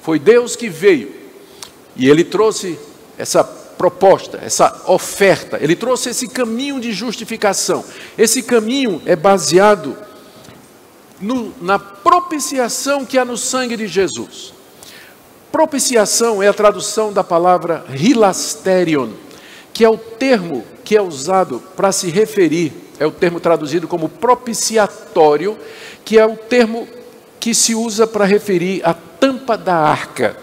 Foi Deus que veio. E ele trouxe essa proposta, essa oferta, ele trouxe esse caminho de justificação. Esse caminho é baseado no, na propiciação que há no sangue de Jesus. Propiciação é a tradução da palavra hilasterion, que é o termo que é usado para se referir, é o termo traduzido como propiciatório, que é o termo que se usa para referir a tampa da arca.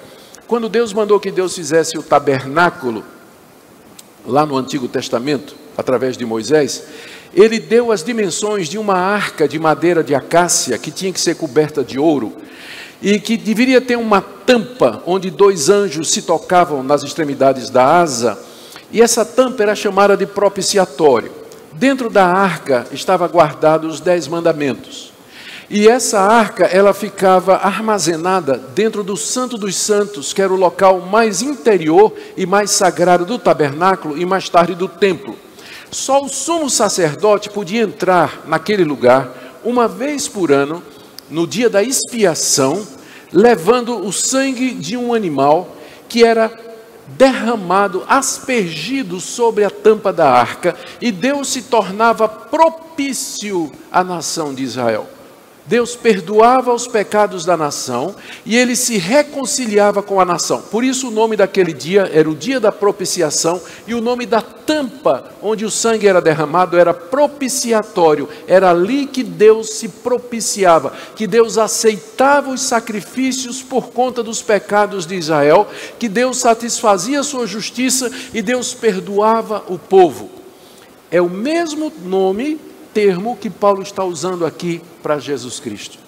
Quando Deus mandou que Deus fizesse o tabernáculo, lá no Antigo Testamento, através de Moisés, ele deu as dimensões de uma arca de madeira de acácia que tinha que ser coberta de ouro e que deveria ter uma tampa onde dois anjos se tocavam nas extremidades da asa, e essa tampa era chamada de propiciatório. Dentro da arca estava guardados os dez mandamentos. E essa arca, ela ficava armazenada dentro do Santo dos Santos, que era o local mais interior e mais sagrado do tabernáculo e mais tarde do templo. Só o sumo sacerdote podia entrar naquele lugar uma vez por ano, no dia da expiação, levando o sangue de um animal que era derramado, aspergido sobre a tampa da arca, e Deus se tornava propício à nação de Israel. Deus perdoava os pecados da nação e ele se reconciliava com a nação. Por isso o nome daquele dia era o dia da propiciação e o nome da tampa onde o sangue era derramado era propiciatório. Era ali que Deus se propiciava, que Deus aceitava os sacrifícios por conta dos pecados de Israel, que Deus satisfazia a sua justiça e Deus perdoava o povo. É o mesmo nome termo que Paulo está usando aqui para Jesus Cristo.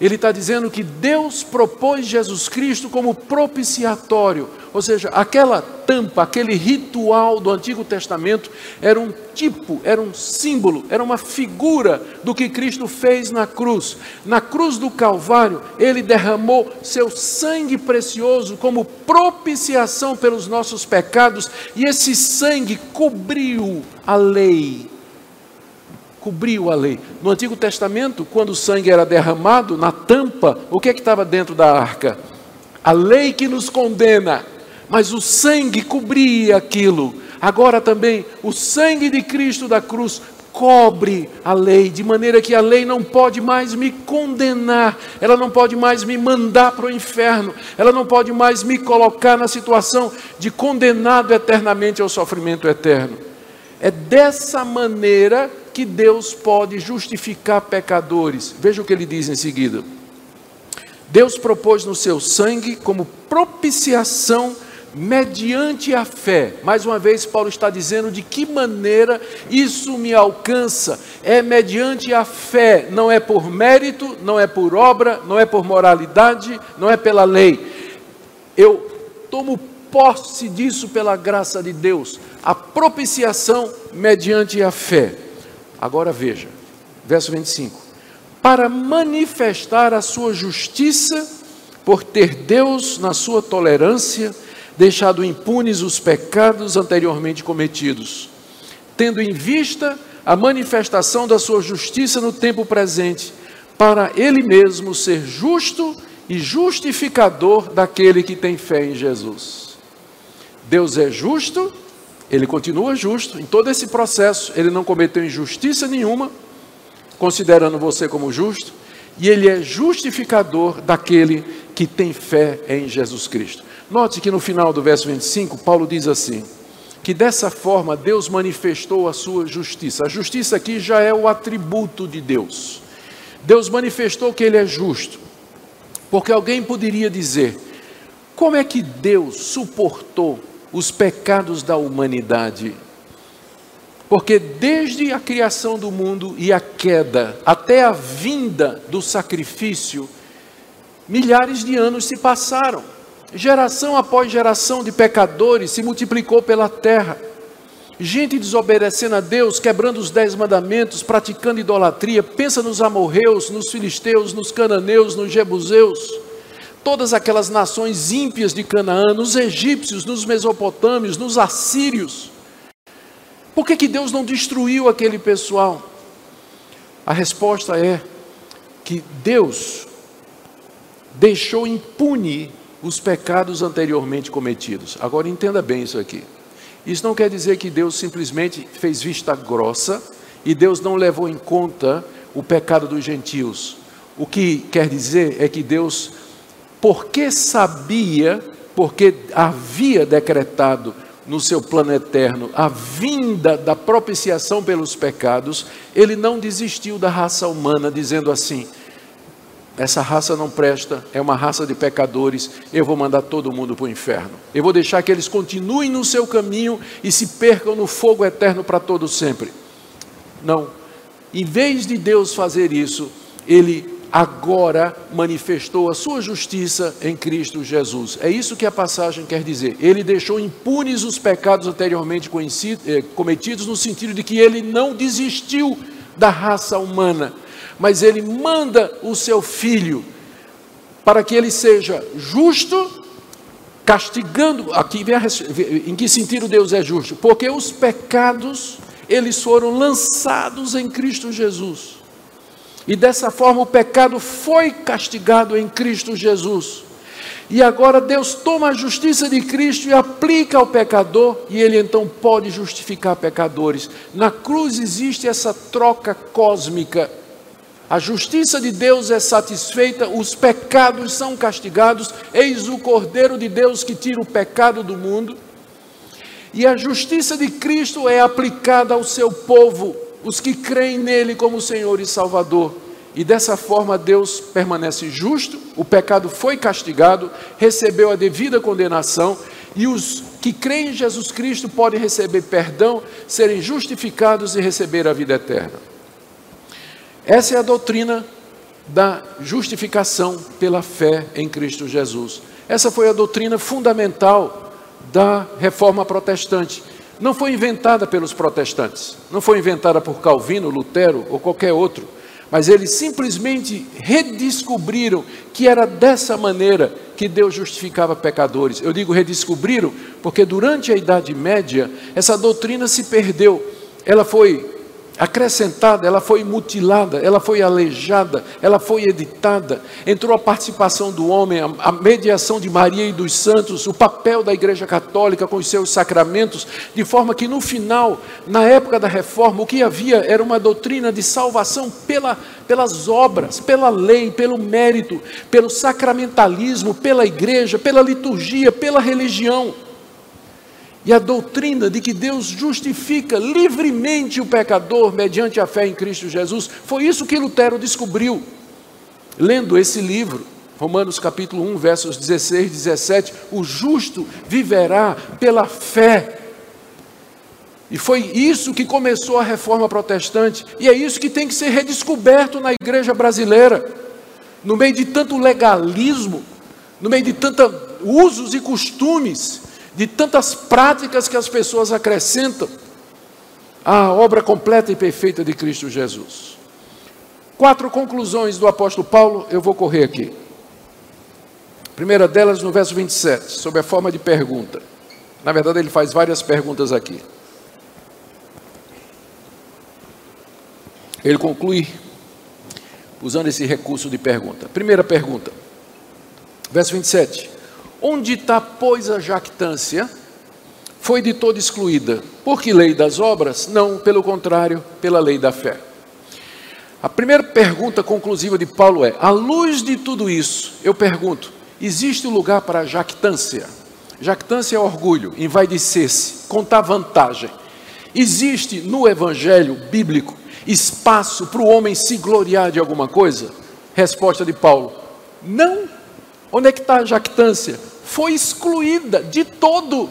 Ele está dizendo que Deus propôs Jesus Cristo como propiciatório, ou seja, aquela tampa, aquele ritual do Antigo Testamento era um tipo, era um símbolo, era uma figura do que Cristo fez na cruz. Na cruz do Calvário, ele derramou seu sangue precioso como propiciação pelos nossos pecados, e esse sangue cobriu a lei cobriu a lei. No Antigo Testamento, quando o sangue era derramado na tampa, o que é que estava dentro da arca? A lei que nos condena, mas o sangue cobria aquilo. Agora também, o sangue de Cristo da cruz cobre a lei, de maneira que a lei não pode mais me condenar, ela não pode mais me mandar para o inferno, ela não pode mais me colocar na situação de condenado eternamente ao sofrimento eterno. É dessa maneira que Deus pode justificar pecadores. Veja o que ele diz em seguida. Deus propôs no seu sangue como propiciação mediante a fé. Mais uma vez, Paulo está dizendo de que maneira isso me alcança. É mediante a fé, não é por mérito, não é por obra, não é por moralidade, não é pela lei. Eu tomo posse disso pela graça de Deus. A propiciação mediante a fé. Agora veja, verso 25: Para manifestar a sua justiça, por ter Deus, na sua tolerância, deixado impunes os pecados anteriormente cometidos, tendo em vista a manifestação da sua justiça no tempo presente, para ele mesmo ser justo e justificador daquele que tem fé em Jesus. Deus é justo ele continua justo em todo esse processo, ele não cometeu injustiça nenhuma, considerando você como justo, e ele é justificador daquele que tem fé em Jesus Cristo. Note que no final do verso 25, Paulo diz assim: que dessa forma Deus manifestou a sua justiça. A justiça aqui já é o atributo de Deus. Deus manifestou que ele é justo. Porque alguém poderia dizer: como é que Deus suportou os pecados da humanidade. Porque desde a criação do mundo e a queda até a vinda do sacrifício, milhares de anos se passaram. Geração após geração de pecadores se multiplicou pela terra. Gente desobedecendo a Deus, quebrando os dez mandamentos, praticando idolatria, pensa nos amorreus, nos filisteus, nos cananeus, nos jebuseus, todas aquelas nações ímpias de Canaã, nos egípcios, nos mesopotâmios, nos assírios. Por que, que Deus não destruiu aquele pessoal? A resposta é que Deus deixou impune os pecados anteriormente cometidos. Agora entenda bem isso aqui. Isso não quer dizer que Deus simplesmente fez vista grossa e Deus não levou em conta o pecado dos gentios. O que quer dizer é que Deus, porque sabia, porque havia decretado no seu plano eterno a vinda da propiciação pelos pecados, ele não desistiu da raça humana, dizendo assim: essa raça não presta, é uma raça de pecadores, eu vou mandar todo mundo para o inferno. Eu vou deixar que eles continuem no seu caminho e se percam no fogo eterno para todo sempre. Não. Em vez de Deus fazer isso, ele agora manifestou a sua justiça em Cristo Jesus. É isso que a passagem quer dizer. Ele deixou impunes os pecados anteriormente eh, cometidos, no sentido de que ele não desistiu da raça humana mas ele manda o seu filho para que ele seja justo, castigando. Aqui vem a, em que sentido Deus é justo? Porque os pecados eles foram lançados em Cristo Jesus. E dessa forma o pecado foi castigado em Cristo Jesus. E agora Deus toma a justiça de Cristo e aplica ao pecador, e ele então pode justificar pecadores. Na cruz existe essa troca cósmica a justiça de Deus é satisfeita, os pecados são castigados, eis o Cordeiro de Deus que tira o pecado do mundo. E a justiça de Cristo é aplicada ao seu povo, os que creem nele como Senhor e Salvador. E dessa forma Deus permanece justo, o pecado foi castigado, recebeu a devida condenação, e os que creem em Jesus Cristo podem receber perdão, serem justificados e receber a vida eterna. Essa é a doutrina da justificação pela fé em Cristo Jesus. Essa foi a doutrina fundamental da reforma protestante. Não foi inventada pelos protestantes, não foi inventada por Calvino, Lutero ou qualquer outro, mas eles simplesmente redescobriram que era dessa maneira que Deus justificava pecadores. Eu digo redescobriram porque durante a Idade Média essa doutrina se perdeu. Ela foi acrescentada, ela foi mutilada, ela foi aleijada, ela foi editada, entrou a participação do homem, a, mediação de Maria e dos santos, o papel da Igreja Católica com os seus sacramentos, de forma que no final, na época da reforma, o que havia era uma doutrina de salvação pela, pelas obras, pela lei, pelo mérito, pelo sacramentalismo, pela igreja, pela liturgia, pela religião. E a doutrina de que Deus justifica livremente o pecador mediante a fé em Cristo Jesus, foi isso que Lutero descobriu, lendo esse livro. Romanos capítulo 1, versos 16 e 17: O justo viverá pela fé. E foi isso que começou a reforma protestante, e é isso que tem que ser redescoberto na igreja brasileira, no meio de tanto legalismo, no meio de tantos usos e costumes de tantas práticas que as pessoas acrescentam à obra completa e perfeita de Cristo Jesus. Quatro conclusões do apóstolo Paulo, eu vou correr aqui. A primeira delas no verso 27, sob a forma de pergunta. Na verdade, ele faz várias perguntas aqui. Ele conclui usando esse recurso de pergunta. Primeira pergunta, verso 27. Onde está, pois, a jactância? Foi de todo excluída. Por que lei das obras? Não, pelo contrário, pela lei da fé. A primeira pergunta conclusiva de Paulo é: à luz de tudo isso, eu pergunto, existe lugar para jactância? Jactância é orgulho, envaidecer-se, contar vantagem. Existe no evangelho bíblico espaço para o homem se gloriar de alguma coisa? Resposta de Paulo: não. Onde é que está a jactância? Foi excluída de todo.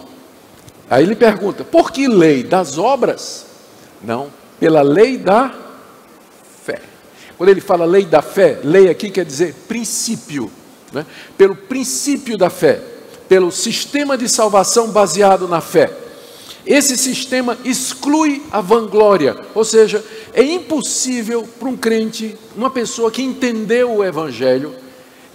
Aí ele pergunta: por que lei das obras? Não, pela lei da fé. Quando ele fala lei da fé, lei aqui quer dizer princípio, né? pelo princípio da fé, pelo sistema de salvação baseado na fé. Esse sistema exclui a vanglória, ou seja, é impossível para um crente, uma pessoa que entendeu o Evangelho,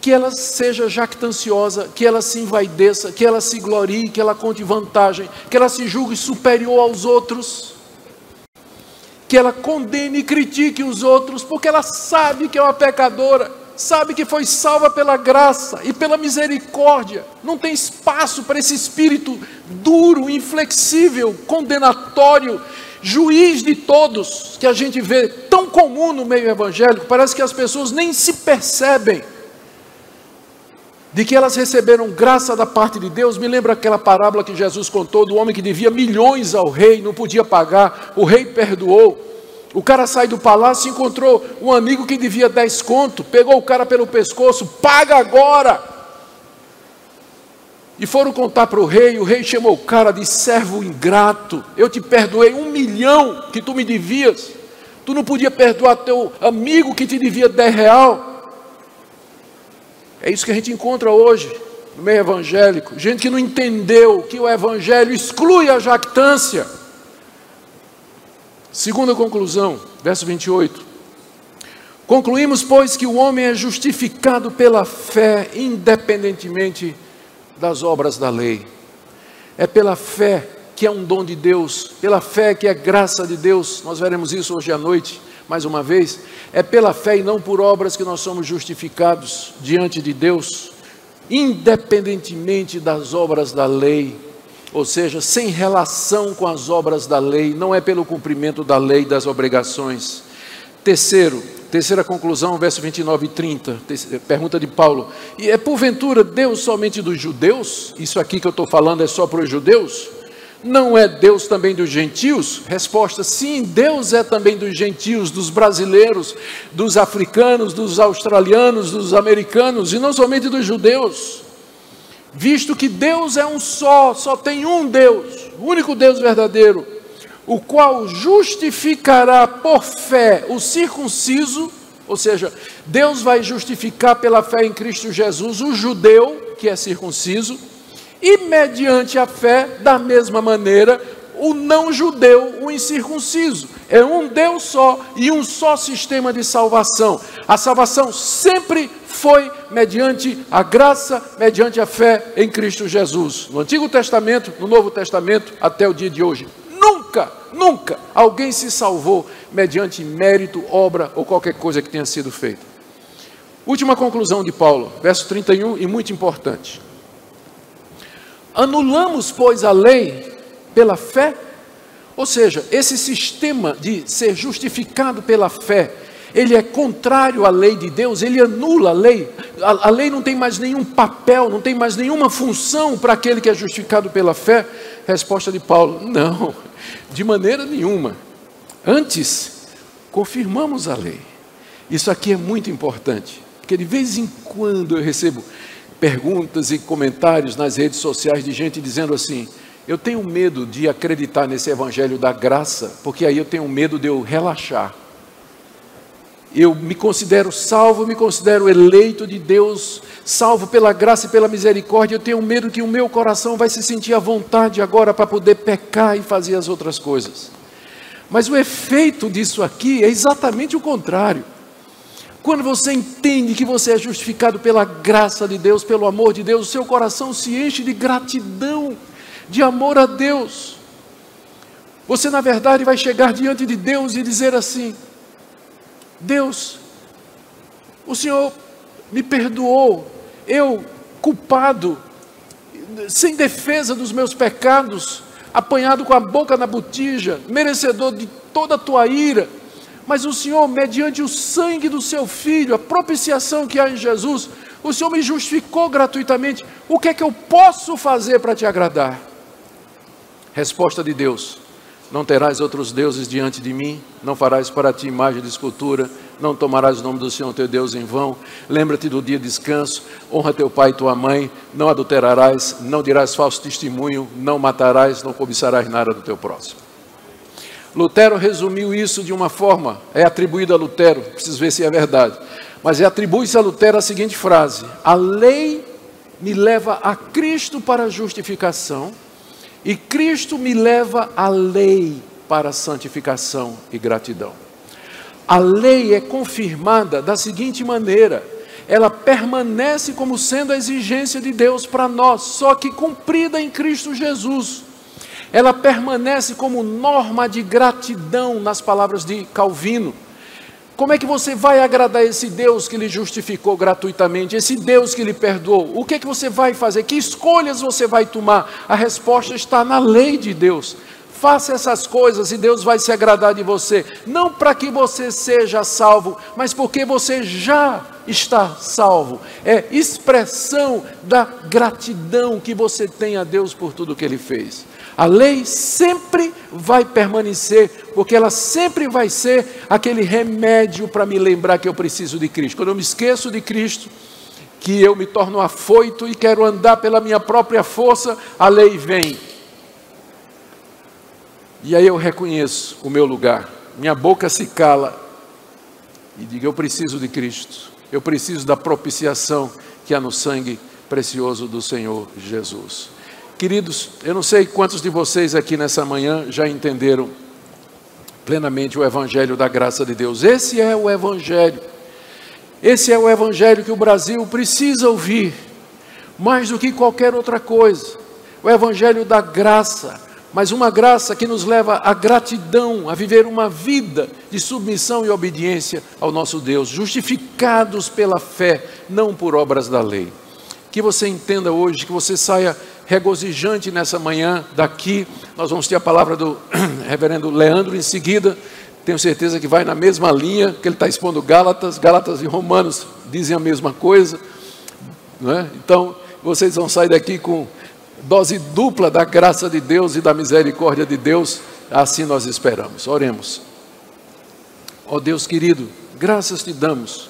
que ela seja jactanciosa, que ela se envaideça, que ela se glorie, que ela conte vantagem, que ela se julgue superior aos outros, que ela condene e critique os outros, porque ela sabe que é uma pecadora, sabe que foi salva pela graça e pela misericórdia. Não tem espaço para esse espírito duro, inflexível, condenatório, juiz de todos, que a gente vê tão comum no meio evangélico, parece que as pessoas nem se percebem de que elas receberam graça da parte de Deus, me lembra aquela parábola que Jesus contou do homem que devia milhões ao rei, não podia pagar, o rei perdoou. O cara sai do palácio encontrou um amigo que devia 10 conto, pegou o cara pelo pescoço, paga agora. E foram contar para o rei, o rei chamou o cara de servo ingrato. Eu te perdoei um milhão que tu me devias. Tu não podia perdoar teu amigo que te devia 10 real. É isso que a gente encontra hoje no meio evangélico. Gente que não entendeu que o evangelho exclui a jactância. Segunda conclusão, verso 28. Concluímos, pois, que o homem é justificado pela fé, independentemente das obras da lei. É pela fé que é um dom de Deus, pela fé que é graça de Deus. Nós veremos isso hoje à noite mais uma vez, é pela fé e não por obras que nós somos justificados diante de Deus, independentemente das obras da lei, ou seja, sem relação com as obras da lei, não é pelo cumprimento da lei das obrigações. Terceiro, terceira conclusão, verso 29 e 30, pergunta de Paulo: E é porventura Deus somente dos judeus? Isso aqui que eu estou falando é só para os judeus? Não é Deus também dos gentios? Resposta: sim, Deus é também dos gentios, dos brasileiros, dos africanos, dos australianos, dos americanos e não somente dos judeus. Visto que Deus é um só, só tem um Deus, o único Deus verdadeiro, o qual justificará por fé o circunciso, ou seja, Deus vai justificar pela fé em Cristo Jesus o judeu, que é circunciso e mediante a fé, da mesma maneira, o não judeu, o incircunciso. É um Deus só e um só sistema de salvação. A salvação sempre foi mediante a graça, mediante a fé em Cristo Jesus. No Antigo Testamento, no Novo Testamento, até o dia de hoje. Nunca, nunca alguém se salvou mediante mérito, obra ou qualquer coisa que tenha sido feita. Última conclusão de Paulo, verso 31, e muito importante. Anulamos, pois, a lei pela fé? Ou seja, esse sistema de ser justificado pela fé, ele é contrário à lei de Deus, ele anula a lei. A, a lei não tem mais nenhum papel, não tem mais nenhuma função para aquele que é justificado pela fé. Resposta de Paulo: não, de maneira nenhuma. Antes, confirmamos a lei. Isso aqui é muito importante, porque de vez em quando eu recebo perguntas e comentários nas redes sociais de gente dizendo assim: eu tenho medo de acreditar nesse evangelho da graça, porque aí eu tenho medo de eu relaxar. Eu me considero salvo, me considero eleito de Deus, salvo pela graça e pela misericórdia. Eu tenho medo que o meu coração vai se sentir à vontade agora para poder pecar e fazer as outras coisas. Mas o efeito disso aqui é exatamente o contrário. Quando você entende que você é justificado pela graça de Deus, pelo amor de Deus, o seu coração se enche de gratidão, de amor a Deus. Você, na verdade, vai chegar diante de Deus e dizer assim: Deus, o Senhor me perdoou, eu, culpado, sem defesa dos meus pecados, apanhado com a boca na botija, merecedor de toda a tua ira mas o Senhor, mediante o sangue do seu filho, a propiciação que há em Jesus, o Senhor me justificou gratuitamente. O que é que eu posso fazer para te agradar? Resposta de Deus: Não terás outros deuses diante de mim, não farás para ti imagem de escultura, não tomarás o nome do Senhor teu Deus em vão. Lembra-te do dia de descanso, honra teu pai e tua mãe, não adulterarás, não dirás falso testemunho, não matarás, não cobiçarás nada do teu próximo. Lutero resumiu isso de uma forma, é atribuído a Lutero, preciso ver se é verdade, mas é atribui-se a Lutero a seguinte frase: A lei me leva a Cristo para a justificação, E Cristo me leva à lei para santificação e gratidão. A lei é confirmada da seguinte maneira: ela permanece como sendo a exigência de Deus para nós, só que cumprida em Cristo Jesus. Ela permanece como norma de gratidão, nas palavras de Calvino. Como é que você vai agradar esse Deus que lhe justificou gratuitamente, esse Deus que lhe perdoou? O que é que você vai fazer? Que escolhas você vai tomar? A resposta está na lei de Deus. Faça essas coisas e Deus vai se agradar de você, não para que você seja salvo, mas porque você já está salvo. É expressão da gratidão que você tem a Deus por tudo que Ele fez. A lei sempre vai permanecer, porque ela sempre vai ser aquele remédio para me lembrar que eu preciso de Cristo. Quando eu me esqueço de Cristo, que eu me torno afoito e quero andar pela minha própria força, a lei vem e aí eu reconheço o meu lugar, minha boca se cala e digo: Eu preciso de Cristo, eu preciso da propiciação que há no sangue precioso do Senhor Jesus. Queridos, eu não sei quantos de vocês aqui nessa manhã já entenderam plenamente o Evangelho da graça de Deus. Esse é o Evangelho, esse é o Evangelho que o Brasil precisa ouvir, mais do que qualquer outra coisa. O Evangelho da graça, mas uma graça que nos leva à gratidão, a viver uma vida de submissão e obediência ao nosso Deus, justificados pela fé, não por obras da lei. Que você entenda hoje, que você saia regozijante nessa manhã daqui. Nós vamos ter a palavra do reverendo Leandro em seguida. Tenho certeza que vai na mesma linha que ele está expondo Gálatas. Gálatas e Romanos dizem a mesma coisa. É? Então, vocês vão sair daqui com dose dupla da graça de Deus e da misericórdia de Deus, assim nós esperamos. Oremos. Ó oh Deus querido, graças te damos,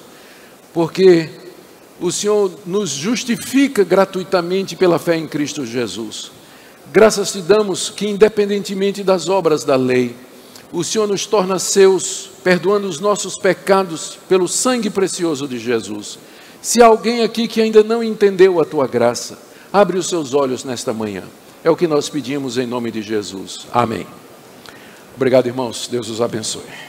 porque o Senhor nos justifica gratuitamente pela fé em Cristo Jesus. Graças te damos que, independentemente das obras da lei, o Senhor nos torna seus, perdoando os nossos pecados pelo sangue precioso de Jesus. Se há alguém aqui que ainda não entendeu a tua graça, Abre os seus olhos nesta manhã. É o que nós pedimos em nome de Jesus. Amém. Obrigado, irmãos. Deus os abençoe.